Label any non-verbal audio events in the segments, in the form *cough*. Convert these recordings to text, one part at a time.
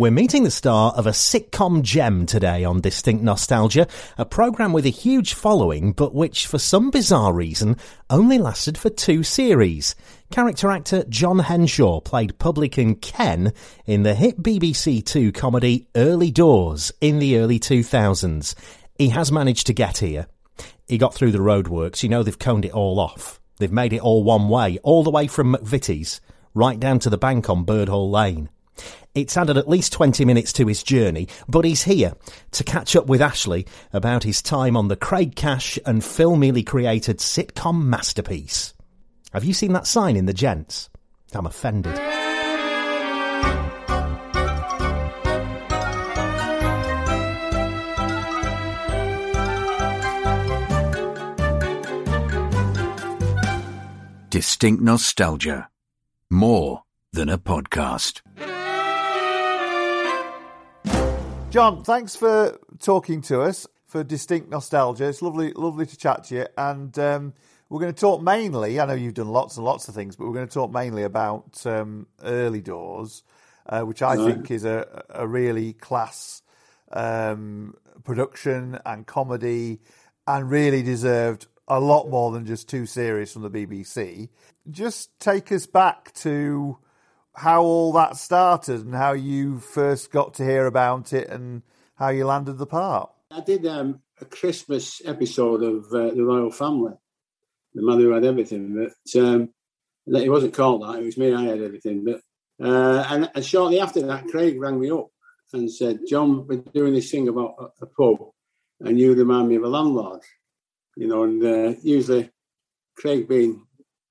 We're meeting the star of a sitcom gem today on Distinct Nostalgia, a programme with a huge following, but which, for some bizarre reason, only lasted for two series. Character actor John Henshaw played publican Ken in the hit BBC Two comedy Early Doors in the early 2000s. He has managed to get here. He got through the roadworks. You know, they've coned it all off. They've made it all one way, all the way from McVitie's right down to the bank on Birdhall Lane. It's added at least 20 minutes to his journey, but he's here to catch up with Ashley about his time on the Craig Cash and Phil Mealey created sitcom masterpiece. Have you seen that sign in the gents? I'm offended. Distinct nostalgia. More than a podcast. John, thanks for talking to us for distinct nostalgia. It's lovely, lovely to chat to you. And um, we're going to talk mainly. I know you've done lots and lots of things, but we're going to talk mainly about um, early doors, uh, which I think is a, a really class um, production and comedy, and really deserved a lot more than just two series from the BBC. Just take us back to how all that started and how you first got to hear about it and how you landed the part. I did um, a Christmas episode of uh, The Royal Family, the man who had everything. But um, it wasn't called that; it was me. I had everything. But uh, and, and, shortly after that, Craig rang me up and said, "John, we're doing this thing about a, a pub, and you remind me of a landlord." You know, and uh, usually Craig being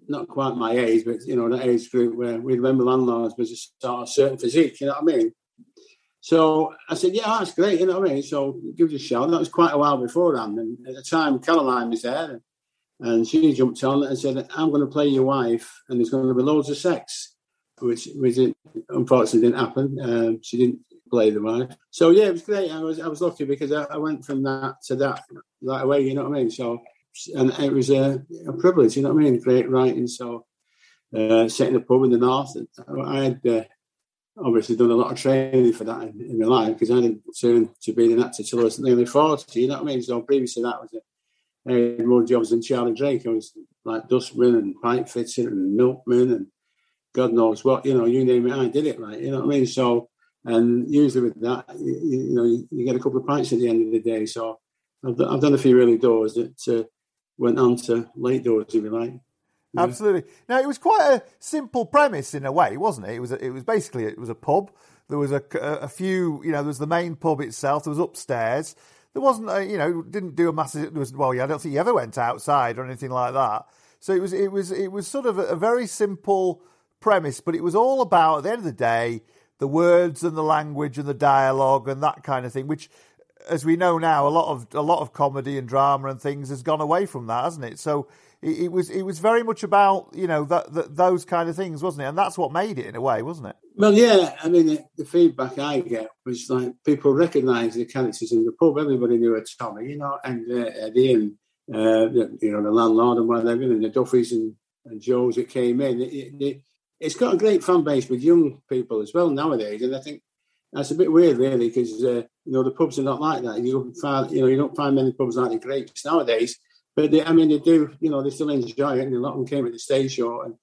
not quite my age, but you know, that age group where we remember landlords was a sort of certain physique, you know what I mean? So I said, Yeah, that's great, you know what I mean? So give us a shout. That was quite a while beforehand. And at the time Caroline was there and she jumped on and said, I'm gonna play your wife and there's gonna be loads of sex, which which unfortunately didn't happen. Um, she didn't play the wife. So yeah, it was great. I was I was lucky because I, I went from that to that right away, you know what I mean? So and it was a, a, privilege, you know what I mean? Great writing. So, uh, setting a pub in the north, I had uh, obviously done a lot of training for that in, in my life because I didn't turn to being an actor till I was nearly 40, you know what I mean? So, previously, that was a, I had more jobs than Charlie Drake. I was like dustman and pipe fitter and milkman and God knows what, you know, you name it, I did it right, you know what I mean? So, and usually with that, you, you know, you, you, get a couple of pints at the end of the day. So, I've, I've done a few early doors that. Uh, went on to late doors, if you like. Yeah. Absolutely. Now it was quite a simple premise in a way, wasn't it? It was a, it was basically it was a pub. There was a, a few, you know, there was the main pub itself. There was upstairs. There wasn't, a, you know, didn't do a massive. Was well, yeah, I don't think you ever went outside or anything like that. So it was it was it was sort of a, a very simple premise, but it was all about at the end of the day the words and the language and the dialogue and that kind of thing, which as we know now, a lot of a lot of comedy and drama and things has gone away from that, hasn't it? So it, it was it was very much about you know that, that, those kind of things, wasn't it? And that's what made it in a way, wasn't it? Well, yeah. I mean, the, the feedback I get was like people recognise the characters in the pub. Everybody knew a Tommy, you know, and uh, Eddie and uh, the, you know the landlord and whatever, and the Duffys and, and Joes that came in. It, it, it's got a great fan base with young people as well nowadays, and I think that's a bit weird, really, because uh, you know the pubs are not like that. You don't find, you know, you don't find many pubs like the Grapes nowadays. But they, I mean, they do, you know, they still enjoy it, and a lot of them came at the stage show, and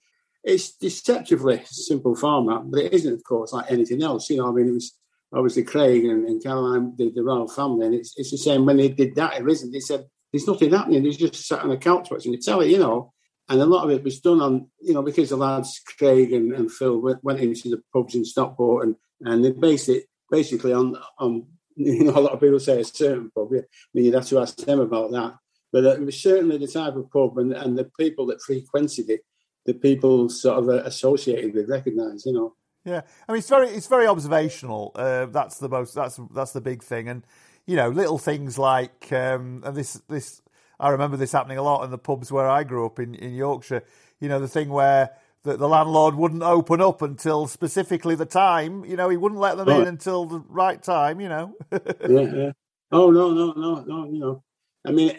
it's deceptively simple format, but it isn't, of course, like anything else. You know, I mean, it was obviously Craig and, and Caroline did the Royal Family, and it's it's the same when they did that. It isn't. They said there's nothing happening. They just sat on the couch watching the telly, you know. And a lot of it was done on, you know, because the lads Craig and, and Phil went, went into the pubs in Stockport and and they based it basically on on *laughs* you know a lot of people say a certain pub. Yeah, I mean you'd have to ask them about that. But it was certainly the type of pub and, and the people that frequented it, the people sort of associated with, recognised. You know. Yeah, I mean it's very it's very observational. Uh, that's the most that's that's the big thing, and you know little things like um, and this this I remember this happening a lot in the pubs where I grew up in in Yorkshire. You know the thing where that the landlord wouldn't open up until specifically the time. You know, he wouldn't let them right. in until the right time. You know. *laughs* yeah, yeah. Oh no, no, no, no. You know, I mean,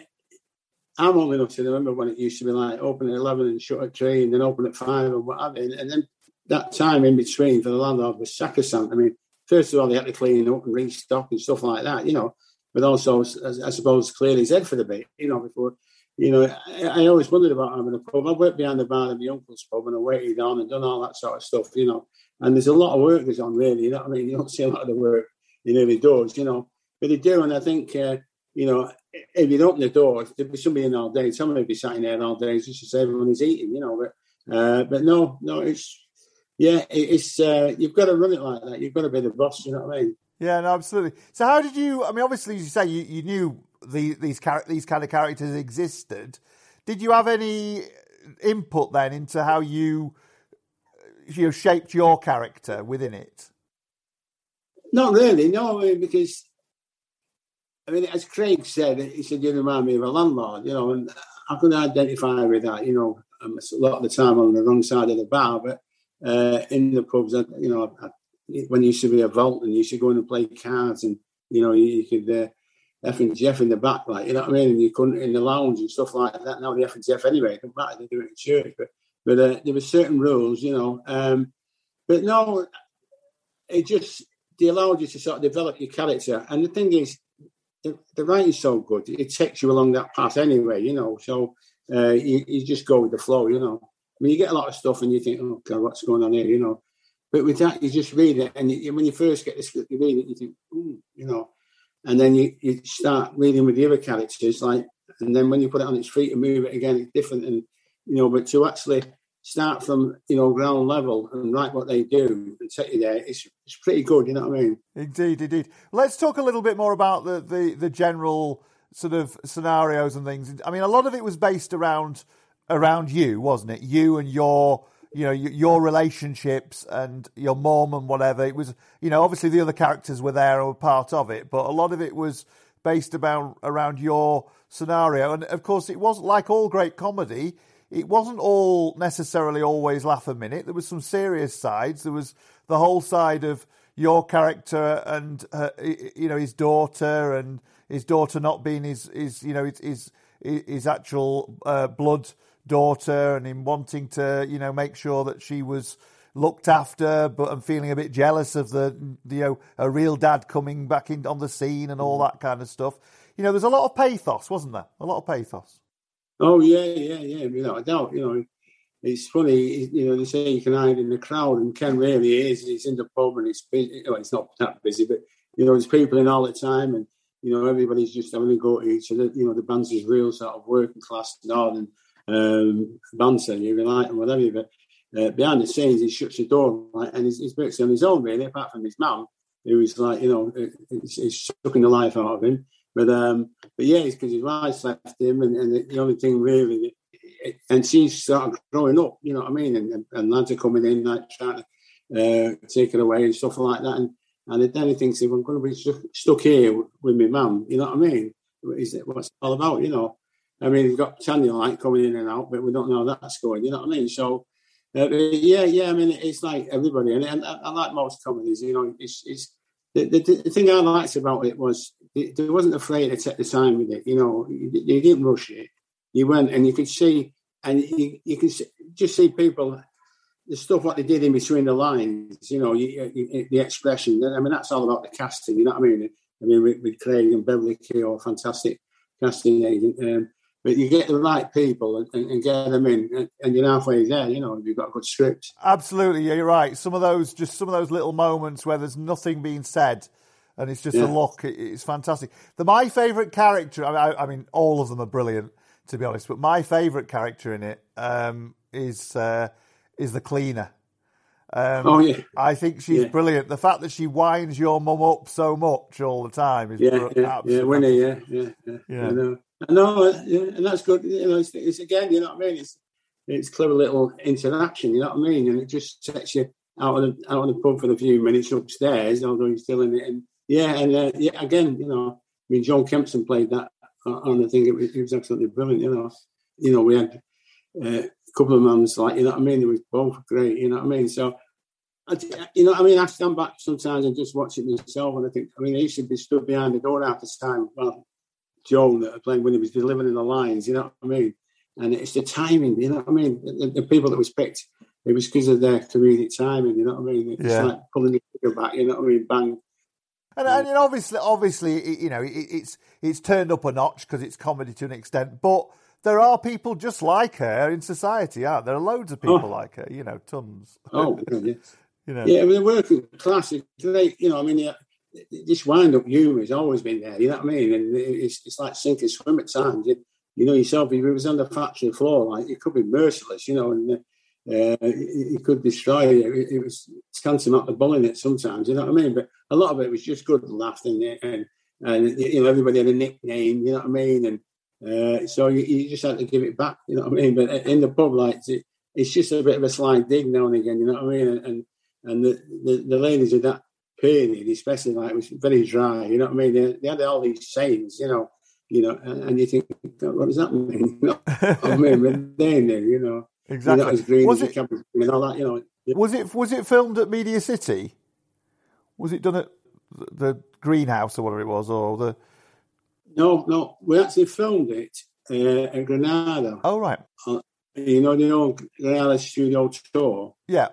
I'm old enough to remember when it used to be like open at eleven and shut at three, and then open at five and what have you. And then that time in between for the landlord was sacrosanct. I mean, first of all, they had to clean up and restock and stuff like that, you know. But also, I suppose, clear his head for the bit, you know, before, you know, I, I, always wondered about having a pub. I worked behind the bar of my uncle's pub and I waited on and done all that sort of stuff, you know. And there's a lot of work goes on, really, you know I mean? You don't see a lot of the work in early doors, you know. But they do, and I think, uh, you know, if you'd open the door, there'd be somebody in all day. Somebody would be sitting there all day just say everyone is eating, you know. But uh, but no, no, it's yeah, it's uh, you've got to run it like that. You've got to be the boss. You know what I mean? Yeah, no, absolutely. So how did you? I mean, obviously, as you say, you, you knew the, these char- these kind of characters existed. Did you have any input then into how you you know, shaped your character within it? Not really, no, because I mean, as Craig said, he said you remind me of a landlord, you know, and I could identify with that, you know, a lot of the time on the wrong side of the bar, but uh, in the pubs, you know, I, when you used to be a vault and you used to go in and play cards, and you know, you, you could uh, F and Jeff in the back, like you know what I mean, and you couldn't in the lounge and stuff like that. Now the F and Jeff anyway, it doesn't matter, they do it in church, but but uh, there were certain rules, you know. Um, but no, it just they allowed you to sort of develop your character, and the thing is, the, the writing's so good, it takes you along that path anyway, you know. So uh, you, you just go with the flow, you know. I mean, you get a lot of stuff and you think, oh, God, what's going on here, you know. But with that, you just read it. And you, when you first get the script, you read it, you think, Ooh, you know. And then you, you start reading with the other characters, like, and then when you put it on its feet and move it again, it's different. And, you know, but to actually start from, you know, ground level and write what they do and take you there, it's, it's pretty good, you know what I mean? Indeed, indeed. Let's talk a little bit more about the, the, the general sort of scenarios and things. I mean, a lot of it was based around around you, wasn't it? You and your you know your relationships and your mom and whatever. It was you know obviously the other characters were there and were part of it, but a lot of it was based about around your scenario. And of course, it wasn't like all great comedy. It wasn't all necessarily always laugh a minute. There was some serious sides. There was the whole side of your character and uh, you know his daughter and his daughter not being his his you know his his, his actual uh, blood daughter and him wanting to, you know, make sure that she was looked after, but I'm feeling a bit jealous of the, you know, a real dad coming back in on the scene and all mm. that kind of stuff. You know, there's a lot of pathos, wasn't there? A lot of pathos. Oh yeah, yeah, yeah. Without a doubt, you know, it's funny. You know, they say you can hide in the crowd, and Ken really is. He's in the pub and it's busy. Well, it's not that busy, but you know, there's people in all the time, and you know, everybody's just having a go at each other. You know, the band's is real sort of working class northern um, banter, you like, and whatever. But uh, behind the scenes, he shuts the door like, and he's, he's basically on his own, really, apart from his mum, who's like, you know, he's sucking the life out of him. But um, but yeah, it's because his wife's left him, and, and the only thing really, and she's sort of growing up, you know what I mean, and, and lads are coming in, like trying to uh, take her away and stuff like that, and and then he thinks, if I'm going to be stuck, here with my mum, you know what I mean? Is it what's it all about, you know? I mean, you've got Tanya Light coming in and out, but we don't know how that's going. You know what I mean? So, uh, yeah, yeah. I mean, it's like everybody, and, and I, like most comedies. You know, it's, it's the, the, the, thing I liked about it was it, they wasn't afraid to take the time with it. You know, you, you, didn't rush it. You went and you could see, and you, you can see, just see people. The stuff what they did in between the lines, you know, you, the expression. I mean, that's all about the casting. You know what I mean? I mean, with, with Craig and Beverly Keogh, fantastic casting agent. Um, but you get the right people and, and, and get them in, and, you're halfway there. You know, you've got a good script. Absolutely, yeah, you're right. Some of those, just some of those little moments where there's nothing being said, and it's just yeah. a look. it's fantastic. The my favourite character. I mean, I, I, mean, all of them are brilliant, to be honest. But my favourite character in it um, is uh, is the cleaner. Um, oh yeah, I think she's yeah. brilliant. The fact that she winds your mum up so much all the time is yeah, br- yeah, yeah, Winnie, yeah, yeah, yeah. yeah. No, and that's good. You know, it's, it's, again, you know what I mean. It's it's clever little interaction. You know what I mean, and it just sets you out of the out of the pub for a few minutes upstairs, although you're still in it. And yeah, and uh, yeah, again, you know, I mean, Joan Kempson played that on the thing. It was, it was absolutely brilliant. You know, you know, we had uh, a couple of months like you know what I mean. It was both great. You know what I mean. So. I, you know, I mean, I stand back sometimes and just watch it myself, and I think, I mean, he should be stood behind the door half the time. Well, Joe that are playing when he was delivering the lines, you know what I mean? And it's the timing, you know what I mean? The, the people that was picked, it was because of their comedic timing. You know what I mean? It's Yeah. like pulling the trigger back. You know what I mean? Bang. And, and obviously, obviously, you know, it, it's it's turned up a notch because it's comedy to an extent. But there are people just like her in society, aren't there? Are loads of people Oh. like her. You know, tons. Oh, *laughs* yeah. You know. Yeah, I mean, the working class, they, you know, I mean, yeah, this wind up humour has always been there, you know what I mean? And it's, it's like sink and swim at times. You, you know yourself, if it was on the factory floor, like, it could be merciless, you know, and uh, it, it could destroy you. It, it was tantamount to bullying it sometimes, you know what I mean? But a lot of it was just good laughing and, and, you know, everybody had a nickname, you know what I mean? And uh, so you, you just had to give it back, you know what I mean? But in the pub, like, it, it's just a bit of a slight dig now and again, you know what I mean? And, and, and the, the, the ladies of that period, especially like it was very dry. You know what I mean? They, they had all these sayings, you know, you know, and, and you think, what does that mean? *laughs* You know, I mean, *laughs* but they knew, you know, Exactly. Not as green Was as it- cabbage and all that, you know. Was it was it filmed at Media City? Was it done at the- greenhouse or whatever it was, or the? No, no, we actually filmed it uh, at Granada. Oh right, You know, the old Granada Studio Tour. yeah.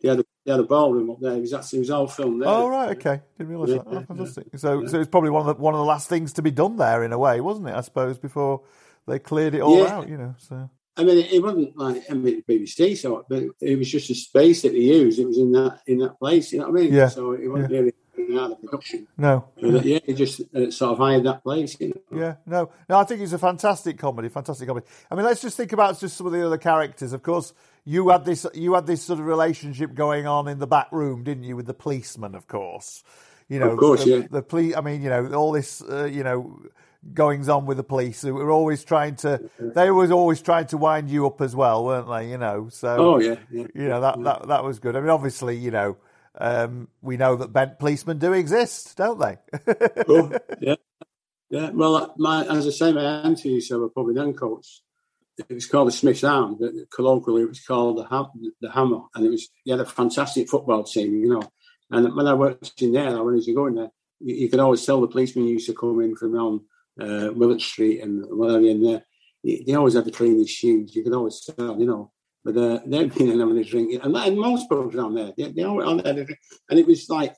They had a, they had a ballroom up there. It was actually it was all filmed there. Oh right, okay. Didn't realise Yeah, that. Oh, yeah, fantastic. So so it's probably one of the one of the last things to be done there in a way, wasn't it? I suppose before they cleared it all Yeah. out. You know. So I mean, it, it wasn't like I mean, BBC, so but it was just a space that they used. It was in that in that place. You know what I mean? Yeah, So it wasn't really Granada production. no. Yeah, they just uh, sort of hired that place. You know? Yeah, no, no. I think it's a fantastic comedy, fantastic comedy. I mean, let's just think about just some of the other characters. Of course, you had this, you had this sort of relationship going on in the back room, didn't you, with the policeman? Of course, you know, Of course, the, yeah. The police. I mean, you know, all this, uh, you know, goings on with the police. Who were always trying to, they were always trying to wind you up as well, weren't they? You know, so Oh yeah, yeah. you know that that that was good. I mean, obviously, you know. Um, we know that bent policemen do exist, don't they? *laughs* Yeah, yeah. Well, uh, my as I say, my auntie used to have a pub in Ancoats. It was called the Smith's Arm, but colloquially it was called the Ham, the Hammer, and it was you had a fantastic football team, you know. And when I worked in there, when I used to go in there, you, you could always tell the policemen used to come in from on uh, Willett Street and whatever in there. They always had the cleanest shoes. You could always tell, you know. But uh, they'd *laughs* been in having a drink, and, and most pubs around there, they, they always had a drink, and it was like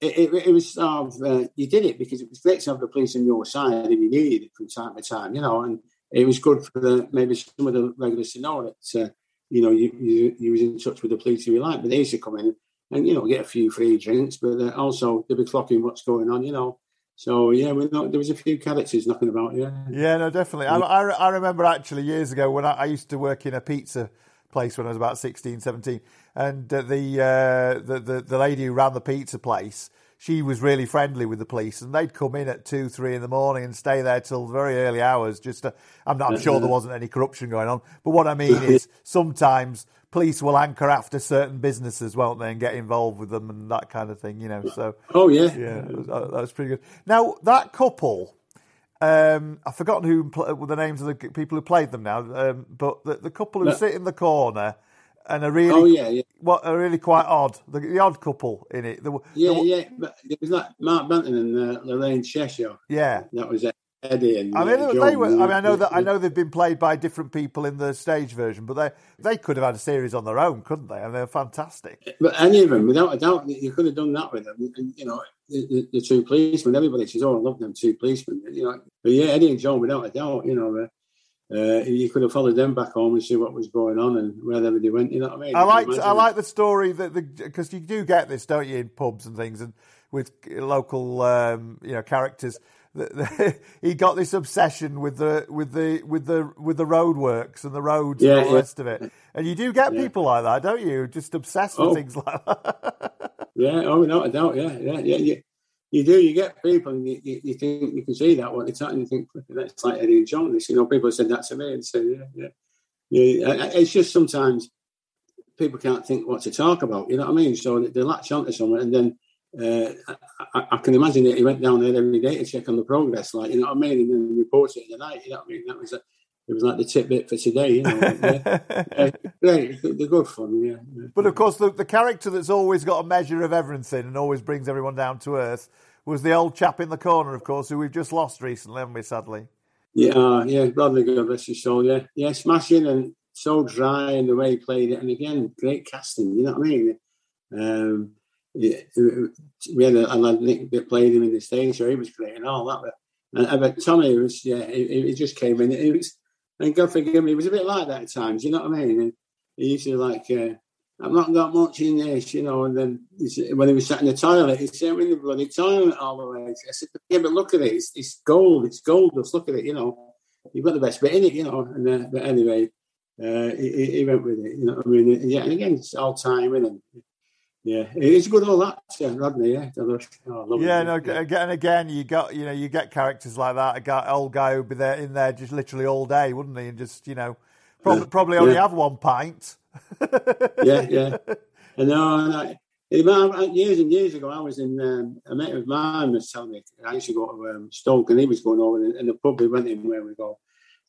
it, it, it was sort of uh, you did it because it was great to have the police on your side if you needed it from time to time, you know, and it was good for the, maybe some of the regulars to know that uh, you know you, you you was in touch with the police who you like, but they used to come in and you know get a few free drinks, but uh, also they'd be clocking what's going on, you know. So yeah, we know, there was a few characters knocking about, yeah. Yeah, no, definitely. I, I, I remember actually years ago when I, I used to work in a pizza place when I was about 16, 17, and uh, the, uh, the the the lady who ran the pizza place, she was really friendly with the police, and they'd come in at two, three in the morning and stay there till very early hours. Just, to, I'm, not, I'm sure there wasn't any corruption going on, but what I mean is sometimes police will anchor after certain businesses, won't they, and get involved with them and that kind of thing, you know. So Oh yeah, yeah, that was, that was pretty good. Now that couple, um, I've forgotten who pl- the names of the people who played them now, um, but the, the couple who No. sit in the corner and are really, Oh, yeah, yeah. what are really quite odd. The, the odd couple in it. The, yeah, the- yeah. But it was like Mark Benton and uh, Lorraine Cheshire. yeah. That was Eddie and I mean, uh, they, were. I mean, I know that I know they've been played by different people in the stage version, but they they could have had a series on their own, couldn't they? And they're fantastic. But any of them, without a doubt, you could have done that with them. And, you know, the, the, two policemen, everybody says, oh, I love them two policemen. You know, but yeah, Eddie and Joan, without a doubt, you know, uh, uh, you could have followed them back home and see what was going on and wherever they went. You know what I mean? I like I like the story that the because you do get this, don't you, in pubs and things, and with local um, you know characters. *laughs* He got this obsession with the with the with the with the roadworks and the roads and Yeah, all the yeah. rest of it. And you do get people like that, don't you? Just obsessed with Oh. things like that. *laughs* Yeah, oh, without a doubt, yeah, yeah, yeah. You, you do, you get people and you, you, you think you can see that what they're talking, you think that's like Eddie and Joan. This, you know, people have said that to me and say, yeah, yeah. yeah. It's just sometimes people can't think what to talk about, you know what I mean? So they, they latch onto something and then uh, I, I- can imagine that he went down there every day to check on the progress, like, you know what I mean? And then report it in the night, you know what I mean? That was a, it was like the tidbit for today, you know. *laughs* yeah. yeah, they're good fun, yeah. yeah. But of course, the, the character that's always got a measure of everything and always brings everyone down to earth was the old chap in the corner, of course, who we've just lost recently, haven't we? Sadly. Yeah, uh, yeah, Bradley, God bless his soul. Yeah, yeah, smashing and so dry in the way he played it, and again, great casting. You know what I mean? Um, yeah, we had a, a lad Nick that played him in the stage show. He was great and all that. But, and, but Tommy was, yeah, he, he just came in. He was, and God forgive me, he was a bit like that at times. You know what I mean? And he used to like, uh, I've not got much in this, you know. And then when he was sat in the toilet, he said, "I'm in the bloody toilet all the way." I said, "Yeah, but look at it. It's, it's gold. It's gold. Just look at it. You know, you've got the best bit in it, you know." And uh, but anyway, uh, he, he, went with it. You know, I mean, yeah. And again, it's all and yeah, it's good all that, yeah, Rodney. Yeah, oh, yeah. No, again and again, you got you know you get characters like that. A guy, old guy would be there in there just literally all day, wouldn't he? And just you know, probably, yeah. probably only yeah. have one pint. yeah, yeah. *laughs* I know. And years and years ago, I was in. Um, a mate of mine was telling me I used to go to um, Stoke, and he was going over in the pub we went in where we go,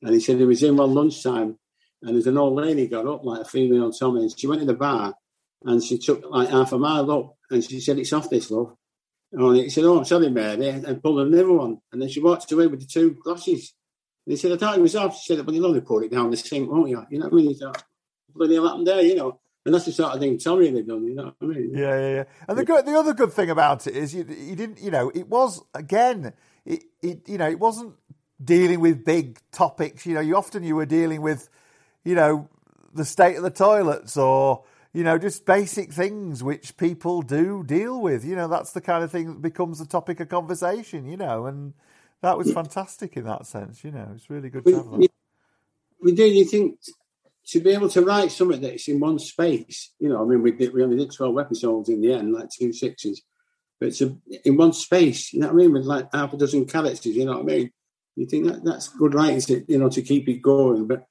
and he said he was in one lunchtime, and there's an old lady got up like a female Tommy, and she went to the bar and she took like half a mile up and she said, It's off this, love. And he said, Oh, I'm sorry, Mary, and pulled another one. And then she walked away with the two glasses. And he said, I thought it was off. She said, Well, you'll only put it down the sink, won't you? You know what I mean? He thought, Bloody hell happened there, you know. And that's the sort of thing Tommy had done, you know what I mean? Yeah, yeah, yeah. And the good, the other good thing about it is you, you didn't, you know, it was again, it, it, you know, it wasn't dealing with big topics. You know, you often you were dealing with, you know, the state of the toilets or you know, just basic things which people do deal with. You know, that's the kind of thing that becomes the topic of conversation, you know, and that was fantastic in that sense, you know, it's really good we, we, we do, you think, to be able to write something that's in one space, you know, I mean, we did, we only did 12 episodes in the end, like two sixes, but it's a, in one space, you know what I mean, with like half a dozen characters, you know what I mean? You think that that's good writing, to, you know, to keep it going, but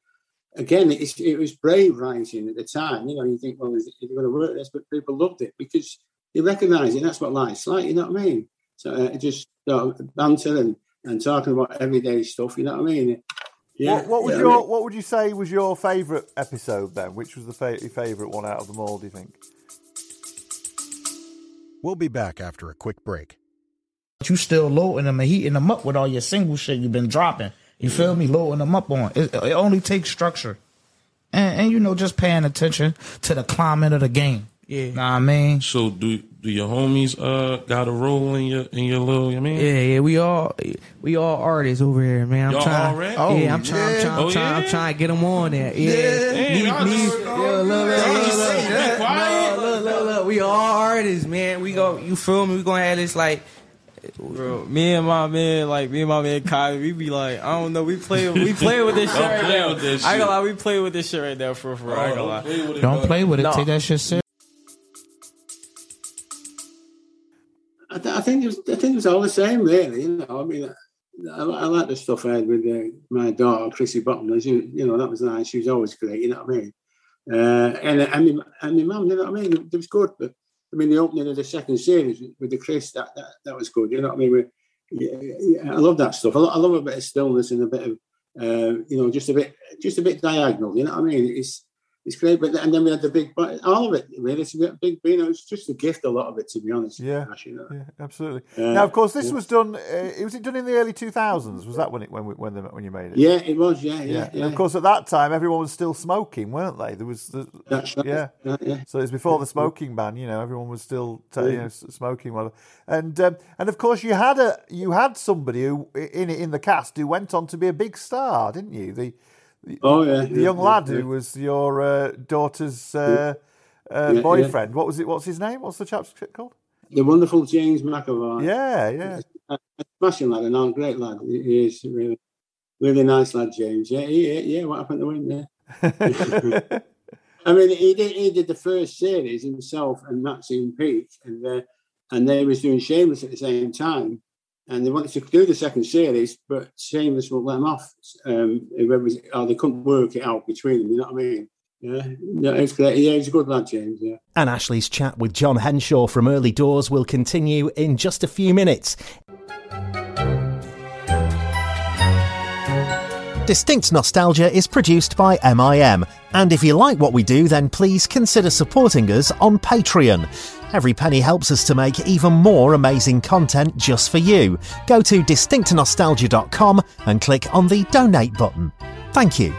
again, it was brave writing at the time. You know, you think, well, is it going to work this? But people loved it because they recognise it. That's what life's like. You know what I mean? So uh, just you know, banter and, and talking about everyday stuff. You know what I mean? Yeah. What, what would yeah, your I mean, What would you say was your favourite episode then? Which was the fa- favourite one out of them all? Do you think? We'll be back after a quick break. You still loading them and heating them up with all your single shit you've been dropping. You feel me? Loading them up on. It, it only takes structure. And, and, you know, just paying attention to the climate of the game. Yeah. Know what I mean? So do do your homies uh got a role in your in your little I mean? Yeah, yeah, we all we all artists over here, man. I'm Y'all trying, already? Oh, yeah, I'm trying, I'm trying, I'm, oh, trying, I'm trying to get them on there. Yeah. yeah. Me, me, me, look, look, look, look, look, look, we all artists, man. We go, you feel me? We gonna have this like Bro, me and my man, like me and my man Kai, we be like, I don't know, we play, we *laughs* play with this shit right now. I gonna lie, we play with this shit right now for for. I gonna lie. Don't, don't play with it. No. Take that shit serious. I, th- I, think it was, I think it was all the same, really. You know, I mean, I, I like the stuff I had with uh, my daughter, Chrissy Bottomley. You, you know, that was nice. She was always great. You know what I mean? Uh, and and my, and my mum, you know what I mean? It, it was good, but I mean, the opening of the second series with the Chris, that that, that was good. You know what I mean? We, yeah, I love that stuff. I love, I love, a bit of stillness and a bit of, uh, you know, just a bit, just a bit diagonal. You know what I mean? It's it's great. But and then we had the big, all of it really. It's a big, you know, it's just a gift. A lot of it, to be honest. Yeah, you know? yeah, absolutely. Uh, now, of course, this yeah. was done. Uh, was it done in the early two thousands? Was that when it when when the, when you made it? Yeah, it was. Yeah, yeah. yeah. of course, at that time, everyone was still smoking, weren't they? There was. The, That's right. Yeah. yeah. So it was before the smoking ban. You know, everyone was still t- you know smoking. And um, and of course, you had a you had somebody who in in the cast who went on to be a big star, didn't you? The Oh yeah, the young yeah, lad yeah. who was your uh, daughter's uh, uh, boyfriend. What was it? What's his name? What's the chap's called? The wonderful James McAvoy. Yeah, yeah. A, smashing lad, and a great lad. He is really, really nice lad, James. Yeah, yeah, yeah. What happened to him there? *laughs* I mean, he did he did the first series himself and Maxine Peake, and uh, and they was doing Shameless at the same time and they wanted to do the second series, but Shameless won't let them off. Um, was, oh, they couldn't work it out between them. You know what I mean? Yeah, yeah, it's great. Yeah, he's a good lad, James. Yeah. And Ashley's chat with John Henshaw from Early Doors will continue in just a few minutes. Distinct Nostalgia is produced by MIM, and if you like what we do, then please consider supporting us on Patreon. Every penny helps us to make even more amazing content just for you. Go to distinctnostalgia.com and click on the donate button. Thank you.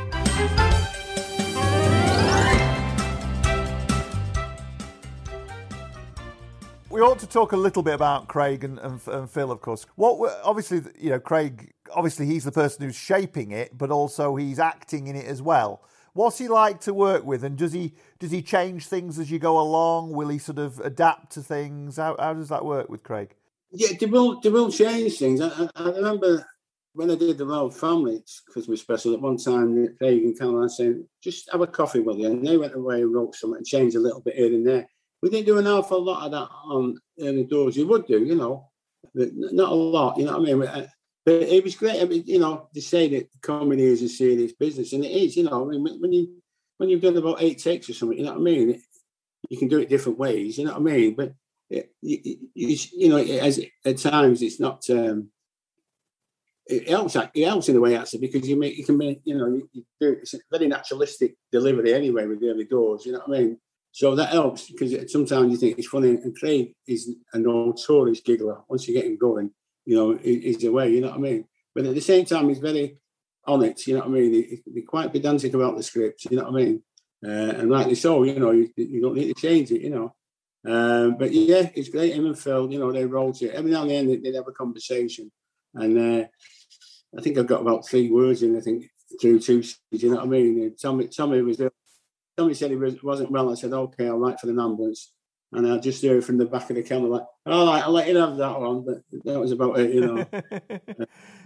We ought to talk a little bit about Craig and, and, and Phil, of course. What obviously, you know, Craig. Obviously, he's the person who's shaping it, but also he's acting in it as well. What's he like to work with, and does he does he change things as you go along? Will he sort of adapt to things? How, how does that work with Craig? Yeah, they will they will change things. I, I, remember when I did the Royal Family Christmas special at one time, Craig and Caroline saying, just have a coffee with you. And they went away and wrote something and changed a little bit here and there. We didn't do an awful lot of that on early doors. You would do, you know, not a lot, you know what I mean? Uh, But it was great. I mean, you know, they say that comedy is a serious business, and it is, you know, I mean, when- you when you've done about eight takes or something, you know what I mean? You can do it different ways, you know what I mean? But it, you, know, as at times it's not. Um, it helps. It helps in a way, actually, because you make you can make you know you, you do it's a very naturalistic delivery anyway with the early doors. You know what I mean? So that helps because sometimes you think it's funny. And Craig is a notorious giggler. Once you get him going, you know, he- he's away. You know what I mean? But at the same time, he's very on it. You know what I mean? He, he be quite pedantic about the script. You know what I mean? Uh, and rightly so. You know, you, you don't need to change it. You know. Um, but yeah, it's great. Him and Phil, you know, they to it. Every now and then they, they'd have a conversation. And uh, I think I've got about three words in, I think, through two you know what I mean? And Tommy, Tommy was there. Tommy said he was, wasn't well. I said, okay, I'll write for an ambulance. And I just hear it from the back of the camera, like, all right, I'll let you have that one. But that was about it, you know. *laughs*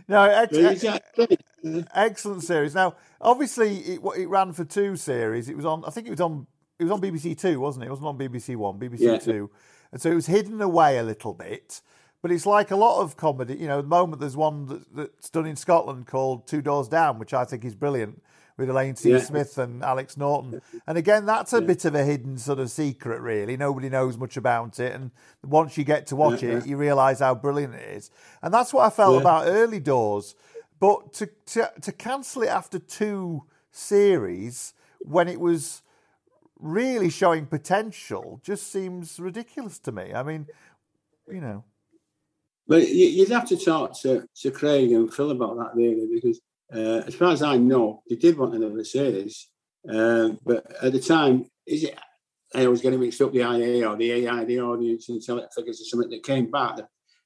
no, ex- But it's, great. excellent series. Now, obviously, it, it ran for two series. It was on. I think it was on. It was on BBC Two, wasn't it? It wasn't on BBC One. BBC Yeah. Two, and so it was hidden away a little bit. But it's like a lot of comedy. You know, at the moment there's one that, that's done in Scotland called Two Doors Down, which I think is brilliant with Elaine C. Yeah. Smith and Alex Norton. And again, that's a bit of a hidden sort of secret, really. Nobody knows much about it. And once you get to watch Yeah, it, you realise how brilliant it is. And that's what I felt Yeah. about Early Doors. But to, to to cancel it after two series when it was really showing potential just seems ridiculous to me. I mean, you know. But you- you'd have to talk to, to Craig and Phil about that, really, because uh, as far as I know, they did want another series. Um, but at the time, is it? I was getting mixed up the IA or the AI, the audience and intelligence figures or something that came back.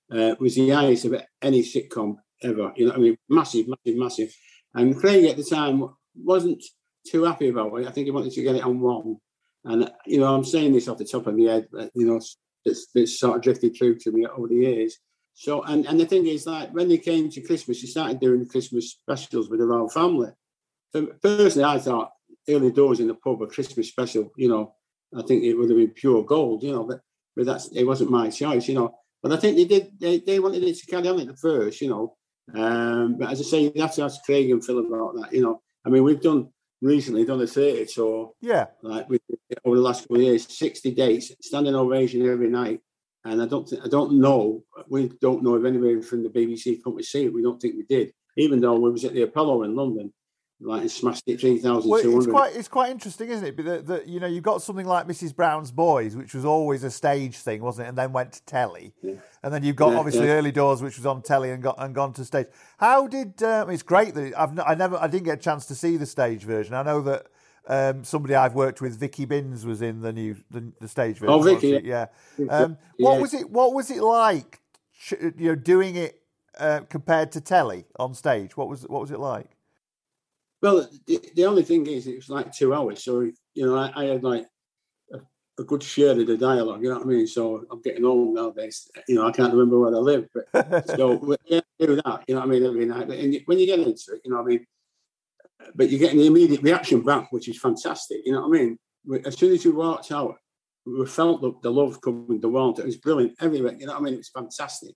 Uh, was the highest of any sitcom ever. You know, I mean, massive, massive, massive. And Craig at the time wasn't too happy about it. I think he wanted to get it on one. And you know, I'm saying this off the top of my head, but, you know, it's, it's sort of drifted through to me over the years. So, and, and the thing is, that when they came to Christmas, they started doing Christmas specials with the royal family. So personally, I thought early doors in the pub, a Christmas special, you know, I think it would have been pure gold, you know, but, but that's, it wasn't my choice, you know. But I think they did, they, they wanted it to carry on at the first, you know. Um, but as I say, you have to ask Craig and Phil about that, you know. I mean, we've done recently done a theatre tour Yeah. like with, over the last couple of years, 60 dates, standing ovation every night. And I don't, think, I don't know, we don't know if anybody from the BBC come to see it. We don't think we did, even though we was at the Apollo in London, like and smashed it three thousand Well, it's quite it's quite interesting, isn't it? That, that you know you've got something like Mrs. Brown's Boys, which was always a stage thing, wasn't it? And then went to telly, and then you've got Yeah, obviously yeah. Early Doors, which was on telly and got and gone to stage. How did um, it's great that it, I've I never I didn't get a chance to see the stage version. I know that um, somebody I've worked with, Vicky Binns, was in the new the, the stage version. Oh, Vicky, yeah. Um, what Yeah. was it? What was it like? You know, doing it uh, compared to telly on stage. What was what was it like? Well, the, the only thing is, it was like two hours. So, you know, I, I had like a, a good share of the dialogue, you know what I mean? So I'm getting old nowadays. You know, I can't remember where I live. But *laughs* so yeah, do that, you know what I mean, every night. And when you get into it, you know what I mean? But you're getting the immediate reaction back, which is fantastic, you know what I mean? As soon as you walked out, we felt the, the love coming, the warmth. It was brilliant everywhere, you know what I mean? It was fantastic.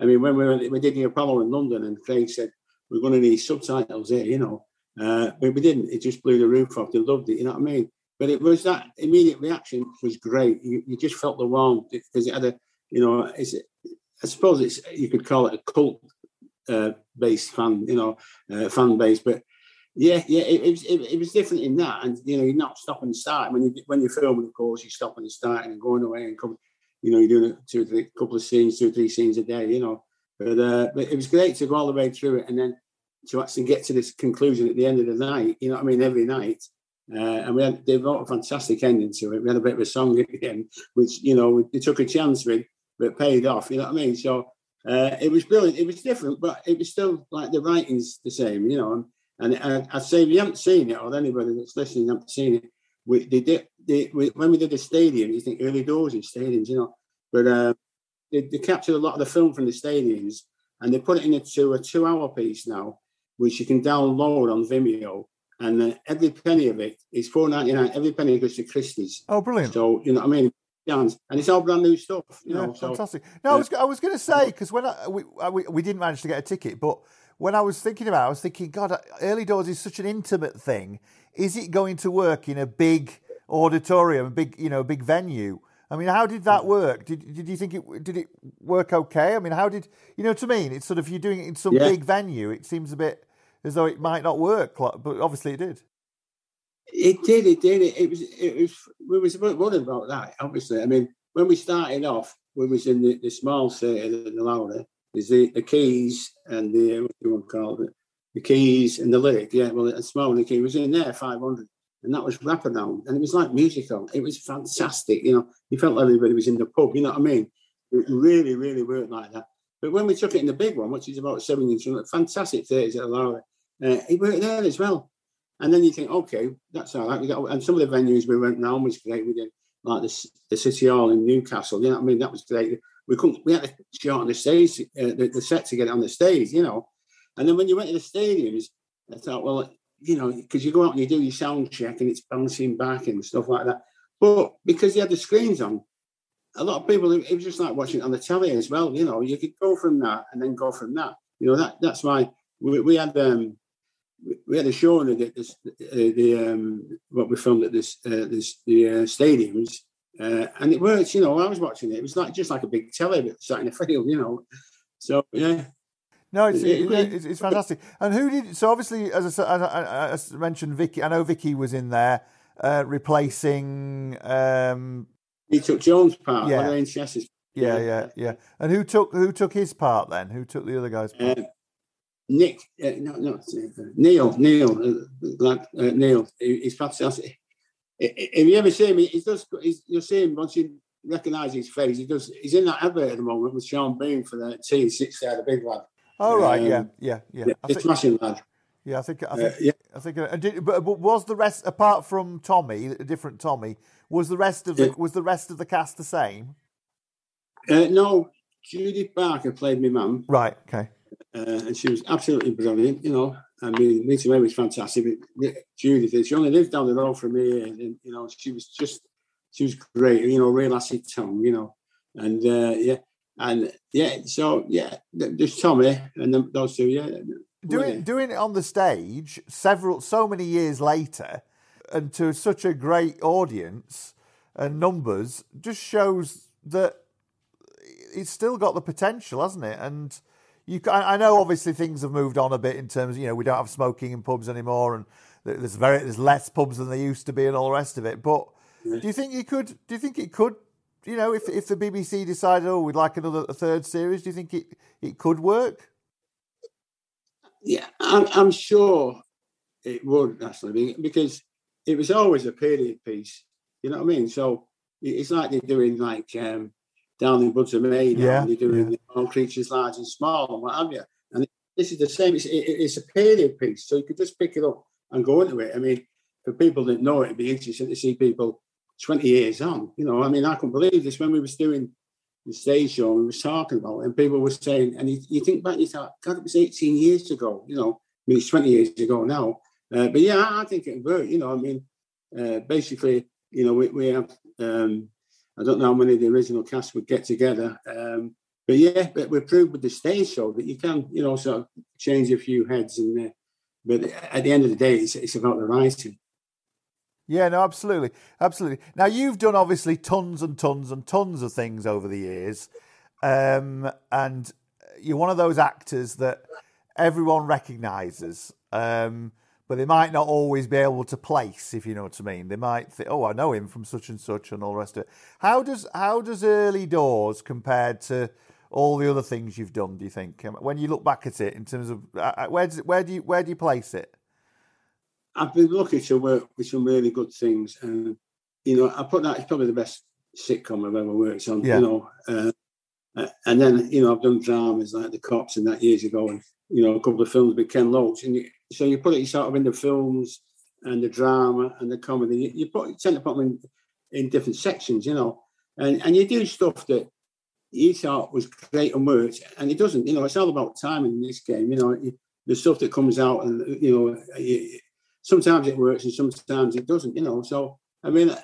I mean, when we, went, we did the Apollo in London and Craig said, we're going to need subtitles here, you know. Uh, but we didn't. It just blew the roof off. They loved it. You know what I mean? But it was that immediate reaction was great. You, you just felt the warmth because it had a, you know, it's, I suppose it's you could call it a cult uh, based fan, you know, uh, fan base. But yeah, yeah, it, it was it, it was different in that, and you know, you're not stopping and starting when you when you're filming. Of course, you're stopping and starting and going away and come. You know, you're doing a two, three, couple of scenes, two or three scenes a day. You know, but uh, but it was great to go all the way through it and then to actually get to this conclusion at the end of the night. You know what I mean? Every night. Uh, and we had they wrote a fantastic ending to it. We had a bit of a song at the end, which you know they took a chance with. but paid off. You know what I mean? So uh, it was brilliant. It was different, but it was still like the writing's the same. You know, and, and I, I'd say if you haven't seen it, or anybody that's listening haven't seen it, we they did they, we, when we did the stadium. You think early doors in stadiums, you know, but uh, they, they captured a lot of the film from the stadiums and they put it into a two-hour piece now, which you can download on Vimeo. And uh, every penny of it is four ninety nine. Every penny goes to Christie's. Oh, brilliant! So you know, what I mean, and it's all brand new stuff. You yeah, know, so, fantastic. No, I was I was going to say because when I, we, I, we we didn't manage to get a ticket, but when I was thinking about, it, I was thinking, God, uh, early doors is such an intimate thing. Is it going to work in a big auditorium, a big you know, big venue? I mean, how did that work? Did did you think it did it work okay? I mean, how did you know what I mean? It's sort of you're doing it in some Yeah. big venue. It seems a bit as though it might not work, but obviously it did. It did, it did. It, it was, it was. We was a bit worried about that. Obviously, I mean, when we started off, we was in the, the small theatre, the Lowry. There's the, Quays and the what do you want to call it? The Quays and the lyric. Yeah, well, the small the key was in there, five hundred, and that was wraparound, and it was like musical. It was fantastic. You know, you felt like everybody was in the pub. You know what I mean? It really, really worked like that. But when we took it in the big one, which is about seven inches, fantastic theatres at Lowry, uh, it worked there as well. And then you think, okay, that's all right. We got, and some of the venues we went round was great. We did like the, the City Hall in Newcastle. You know what I mean? That was great. We couldn't. We had to shorten the stage, uh, the, the set to get it on the stage. You know. And then when you went to the stadiums, I thought, well, you know, because you go out and you do your sound check and it's bouncing back and stuff like that. But because you had the screens on, a lot of people it was just like watching on the telly as well. You know, you could go from that and then go from that. You know, that that's why we, we had um we- had a show in the this, uh, the um what we filmed at this uh, this the uh, stadiums. Uh, and it works, you know. I was watching it; it was like just like a big telly, but sat in a *laughs* field, you know. So yeah, No, it's, It- it- it- it's, it's fantastic. And who did? So obviously, as I, as I, mentioned, Vicky. I know Vicky was in there uh, replacing. Um, he took Joan's part, Yeah. Lorraine Chess's yeah, yeah, yeah. And who took who took his part then? Who took the other guy's part? Uh, Nick, uh, no, no, uh, Neil, Neil, uh, uh, Neil. He, he's fantastic. If you ever see him, he he does. He's, you'll see him once you recognise his face. He does. He's in that advert at the moment with Sean Bean for the T. Six there, the big lad. oh right, um, yeah, yeah, yeah. I the think, smashing lad. yeah, I think, I Uh, think, yeah. I think. And did, but, but was the rest apart from Tommy, a different Tommy? Was the rest of the Yeah. was the rest of the cast the same? Uh, no, Judith Barker played me mum, Right. Okay. Uh, and she was absolutely brilliant. You know, I mean, Rita May was fantastic. But Judith, she only lived down the road from me, and, and, you know, she was just, she was great. You know, real acid tongue. You know, and uh, yeah, and yeah. So yeah, just Tommy and then those two. Yeah, doing doing it on the stage several so many years later and to such a great audience and numbers just shows that it's still got the potential hasn't it and you I know obviously things have moved on a bit in terms of you know we don't have smoking in pubs anymore and there's very there's less pubs than there used to be and all the rest of it but do you think you could do you think it could you know if if the BBC decided oh we'd like another a third series do you think it it could work Yeah, I'm, I'm sure it would actually be because it was always a period piece. You know what I mean? So it's like they're doing like um, down in Buds of May now, Yeah, and they're doing all creatures large and small and what have you. And this is the same. It's, it, it's a period piece, so you could just pick it up and go into it. I mean, for people that know it, it'd be interesting to see people 20 years on. You know, I mean, I can believe this when we was doing the stage show we was talking about it, and people were saying, and you, you think back, you thought, God, it was 18 years ago, you know, I mean, it's 20 years ago now. Uh, but yeah, I, I think it worked, you know, I mean, uh, basically, you know, we, we have, um, I don't know how many of the original cast would get together, um, but yeah, but we proved with the stage show that you can, you know, sort of change a few heads, and uh, but at the end of the day, it's, it's about the writing. Yeah, no, absolutely, absolutely. Now you've done obviously tons and tons and tons of things over the years, um, and you're one of those actors that everyone recognises, um, but they might not always be able to place, if you know what I mean. They might think, "Oh, I know him from such and such," and all the rest of it. How does how does Early Doors compared to all the other things you've done? Do you think Um, when you look back at it in terms of uh, uh, where does it, where do you where do you place it? I've been lucky to work with some really good things, and you know, I put that it's probably the best sitcom I've ever worked on. Yeah. You know, uh, Uh, and then, you know, I've done dramas like The Cops and that years ago, and, you know, a couple of films with Ken Loach. And you, so you put it sort of in the films and the drama and the comedy. You, you, put, you tend to put them in, in different sections, you know, and, and you do stuff that you thought was great and worked, and it doesn't. You know, it's all about timing in this game. You know, the stuff that comes out, and you know, you, sometimes it works and sometimes it doesn't. You know, so I mean,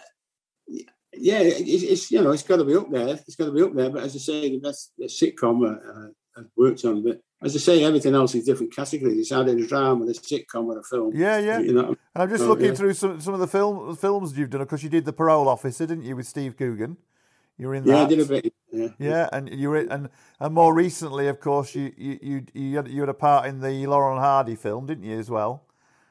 yeah, it's, it's you know, it's got to be up there. It's got to be up there. But as I say, the best sitcom uh, I've worked on, but as I say, everything else is different categories. It's either a drama, a sitcom, or a film. Yeah, yeah. You know, and I'm just so, looking yeah. through some some of the film films you've done because you did the Parole Officer, didn't you, with Steve Coogan? You were in that. Yeah, I did a bit. Yeah, Yeah, and you were and and more recently, of course, you you you you had, you had a part in the Laurel and Hardy film, didn't you, as well?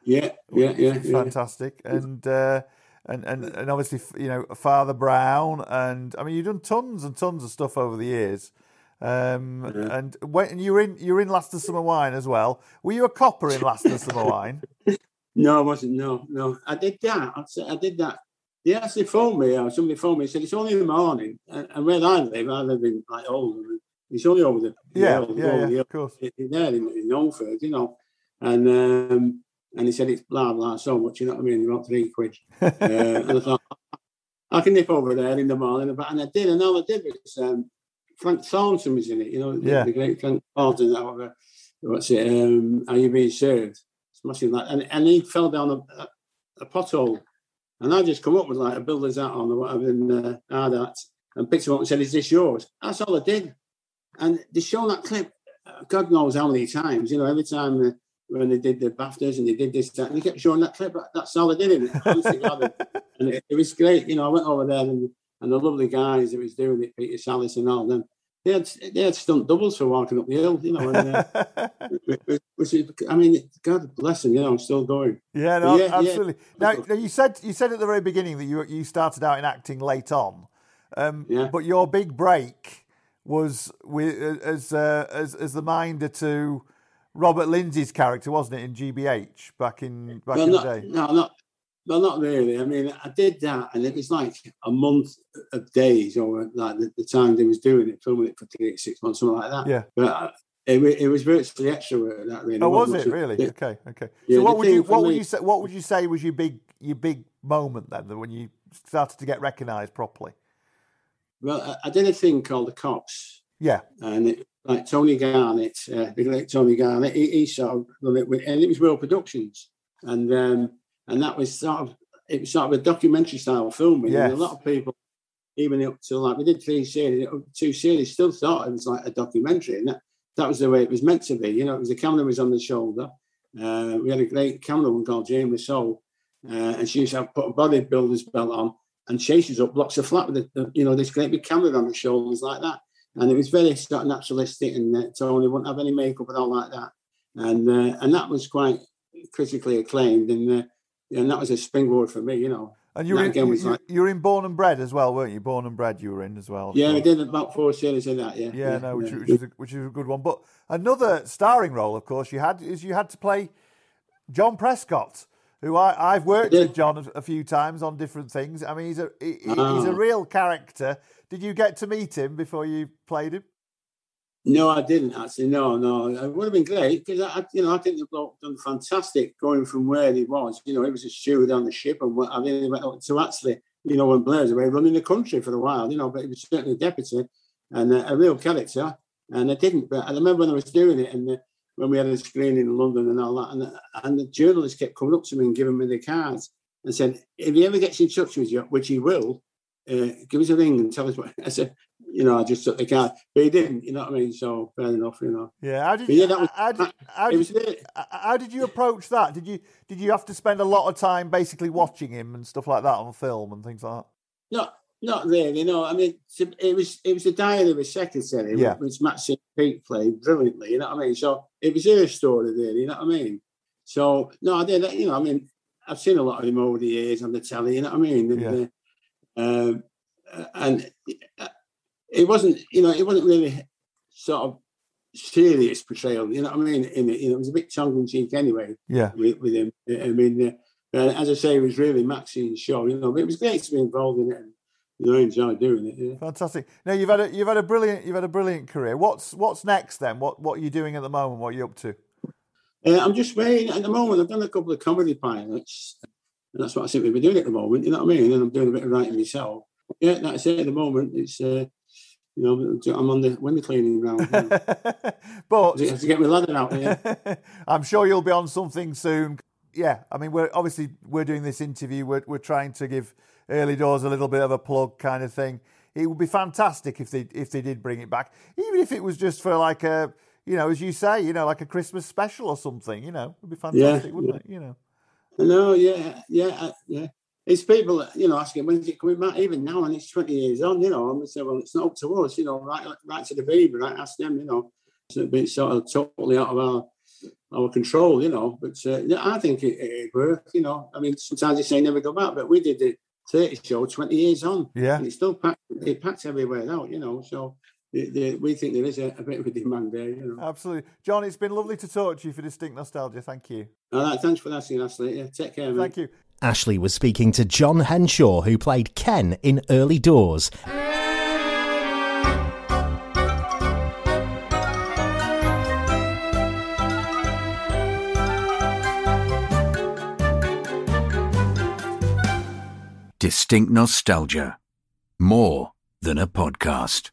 yeah, yeah, yeah. yeah. fantastic. And uh, and and and obviously, you know, Father Brown, and I mean, you've done tons and tons of stuff over the years. Um, and when you're in, you were in Last of Summer Wine as well. Were you a copper in Last of Summer Wine? *laughs* No, I wasn't. No, no. I did that. I, did that. They actually phoned me, or somebody phoned me and said, it's only in the morning. And, where I live, I live in like Oldham. It's only over the Yeah, yeah, yeah, of course. there in, in Oldford, you know. And um, and he said, it's blah, blah, so much, you know what I mean? About three quid. *laughs* uh, and I thought, I can nip over there in the morning. But, and I did, and all I did was um, Frank Thornton was in it, you know, the, Yeah. the great Frank Thornton. What's it? Um, Are You Being Served? Smashing that. And, and he fell down a, a, a pothole. And I just come up with like a builder's hat on or whatever and uh, hard hat and picked him up and said, Is this yours? That's all I did. And they show that clip, uh, God knows how many times, you know, every time uh, when they did the BAFTAs and they did this, that, and they kept showing that clip. That's all I did. In it. And it, it was great. You know, I went over there and, and the lovely guys that was doing it, Peter Sallis and all them, they had, they had stunt doubles for walking up the hill, you know. And, uh, *laughs* which- is, I mean, God bless them, you know, I'm still going. Yeah, no, Yeah, yeah. absolutely. Now, now, you said you said at the very beginning that you you started out in acting late on, um, Yeah. but your big break was with as uh, as as the minder to Robert Lindsay's character, wasn't it, in GBH back in back well, in not, the day? No, not. Well, not really. I mean, I did that, and it was like a month of days, or like the, the time they was doing it, filming it for three, six months, something like that. Yeah. But uh, it, it was virtually extra work. That really. Oh, was it really? Yeah. Okay, okay. Yeah, so what would you what would you say what would you say was your big your big moment then when you started to get recognised properly? Well, I, I did a thing called the Cops, Yeah, and it, like Tony Garnett, uh, the great Tony Garnett, he, he sort of it and it was World Productions, and um, and that was sort of it was sort of a documentary style filming, and a lot of people, even up to like we did three series, two series, still thought it was like a documentary, and that that was the way it was meant to be. You know, it was the camera was on the shoulder. Uh, we had a great camera woman called Jane Rousseau, uh, and she used to have put a bodybuilder's belt on and chases up blocks of flat with the, the- you know this great big camera on the shoulders like that. And it was very sort of naturalistic, and uh, Tony wouldn't have any makeup and all like that. And uh, and that was quite critically acclaimed, and uh, and that was a springboard for me, you know. and you were in, you, like, you were in Born and Bred as well, weren't you? Born and Bred, you were in as well. yeah, I did about four series of that. Yeah, Yeah, no, which, which is a, which is a good one. But another starring role, of course, you had is you had to play John Prescott, who I, I've worked Yeah. with John a, few times on different things. I mean, he's a he, he- he's a Ah. real character. Did you get to meet him before you played him? No, I didn't actually. No, no, it would have been great because I, you know, I think the bloke done fantastic going from where he was. You know, he was a steward on the ship, and what I he went up to actually, you know, when Blair's away running the country for a while. You know, but he was certainly a deputy and a, a real character. And I didn't, but I remember when I was doing it, and uh, when we had a screening in London and all that, and and the journalist kept coming up to me and giving me the cards and said, "If he ever gets in touch with you, which he will, uh, give us a ring and tell us what." *laughs* I said, "You know, I just took the card, but he didn't. You know what I mean? So fair enough. You know, Yeah, how did But yeah, that was- how did, how did, how did you approach that? Did you did you have to spend a lot of time basically watching him and stuff like that on film and things like that? No, not really. No, I mean, it was it was the diary of a secretary, Yeah. which Maxine Peake played brilliantly. You know what I mean? So it was her story, really. You know what I mean? So no, I did. You know, I mean, I've seen a lot of him over the years on the telly. You know what I mean? And, Yeah. uh, um, and uh, it wasn't, you know, it wasn't really sort of serious portrayal. You know what I mean? In it, you know, it was a bit tongue in cheek anyway Yeah, with, with him. I mean, uh, as I say, it was really Maxine's show, you know. But it was great to be involved in it, and, you know, I enjoy doing it. Yeah. Fantastic. Now you've had a you've had a brilliant you've had a brilliant career. What's what's next then? What what are you doing at the moment? What are you up to? Uh, I'm just waiting at the moment. I've done a couple of comedy pilots, and that's what I seem to be doing at the moment. You know what I mean? And I'm doing a bit of writing myself. Yeah, that's it at the moment. It's uh, you know I'm on the window cleaning round. *laughs* But to, get my ladder out. Yeah. *laughs* I'm sure you'll be on something soon. Yeah, I mean, we're obviously we're doing this interview. We're we're trying to give early doors a little bit of a plug, kind of thing. It would be fantastic if they if they did bring it back, even if it was just for like a you know, as you say, you know, like a Christmas special or something. You know, it'd be fantastic, Yeah, wouldn't yeah. it? You know. No, yeah, yeah, yeah. It's people, that, you know, asking when's it coming back. Even now, and it's twenty years on. You know, I'm saying, well, it's not up to us. You know, right, right to the Viva, right? Ask them. You know, it's bit sort of totally out of our our control. You know, but uh, yeah, I think it, it worked. You know, I mean, sometimes they say never go back, but we did the thirty show twenty years on. Yeah. and it's still packed. It packs everywhere out. You know, so. The, the, we think there is a, a bit of a demand there, you know. Absolutely. John, it's been lovely to talk to you for Distinct Nostalgia. Thank you. All right, thanks for asking, Ashley. Yeah, take care, mate. Thank you. Ashley was speaking to John Henshaw, who played Ken in Early Doors. Distinct nostalgia. More than a podcast.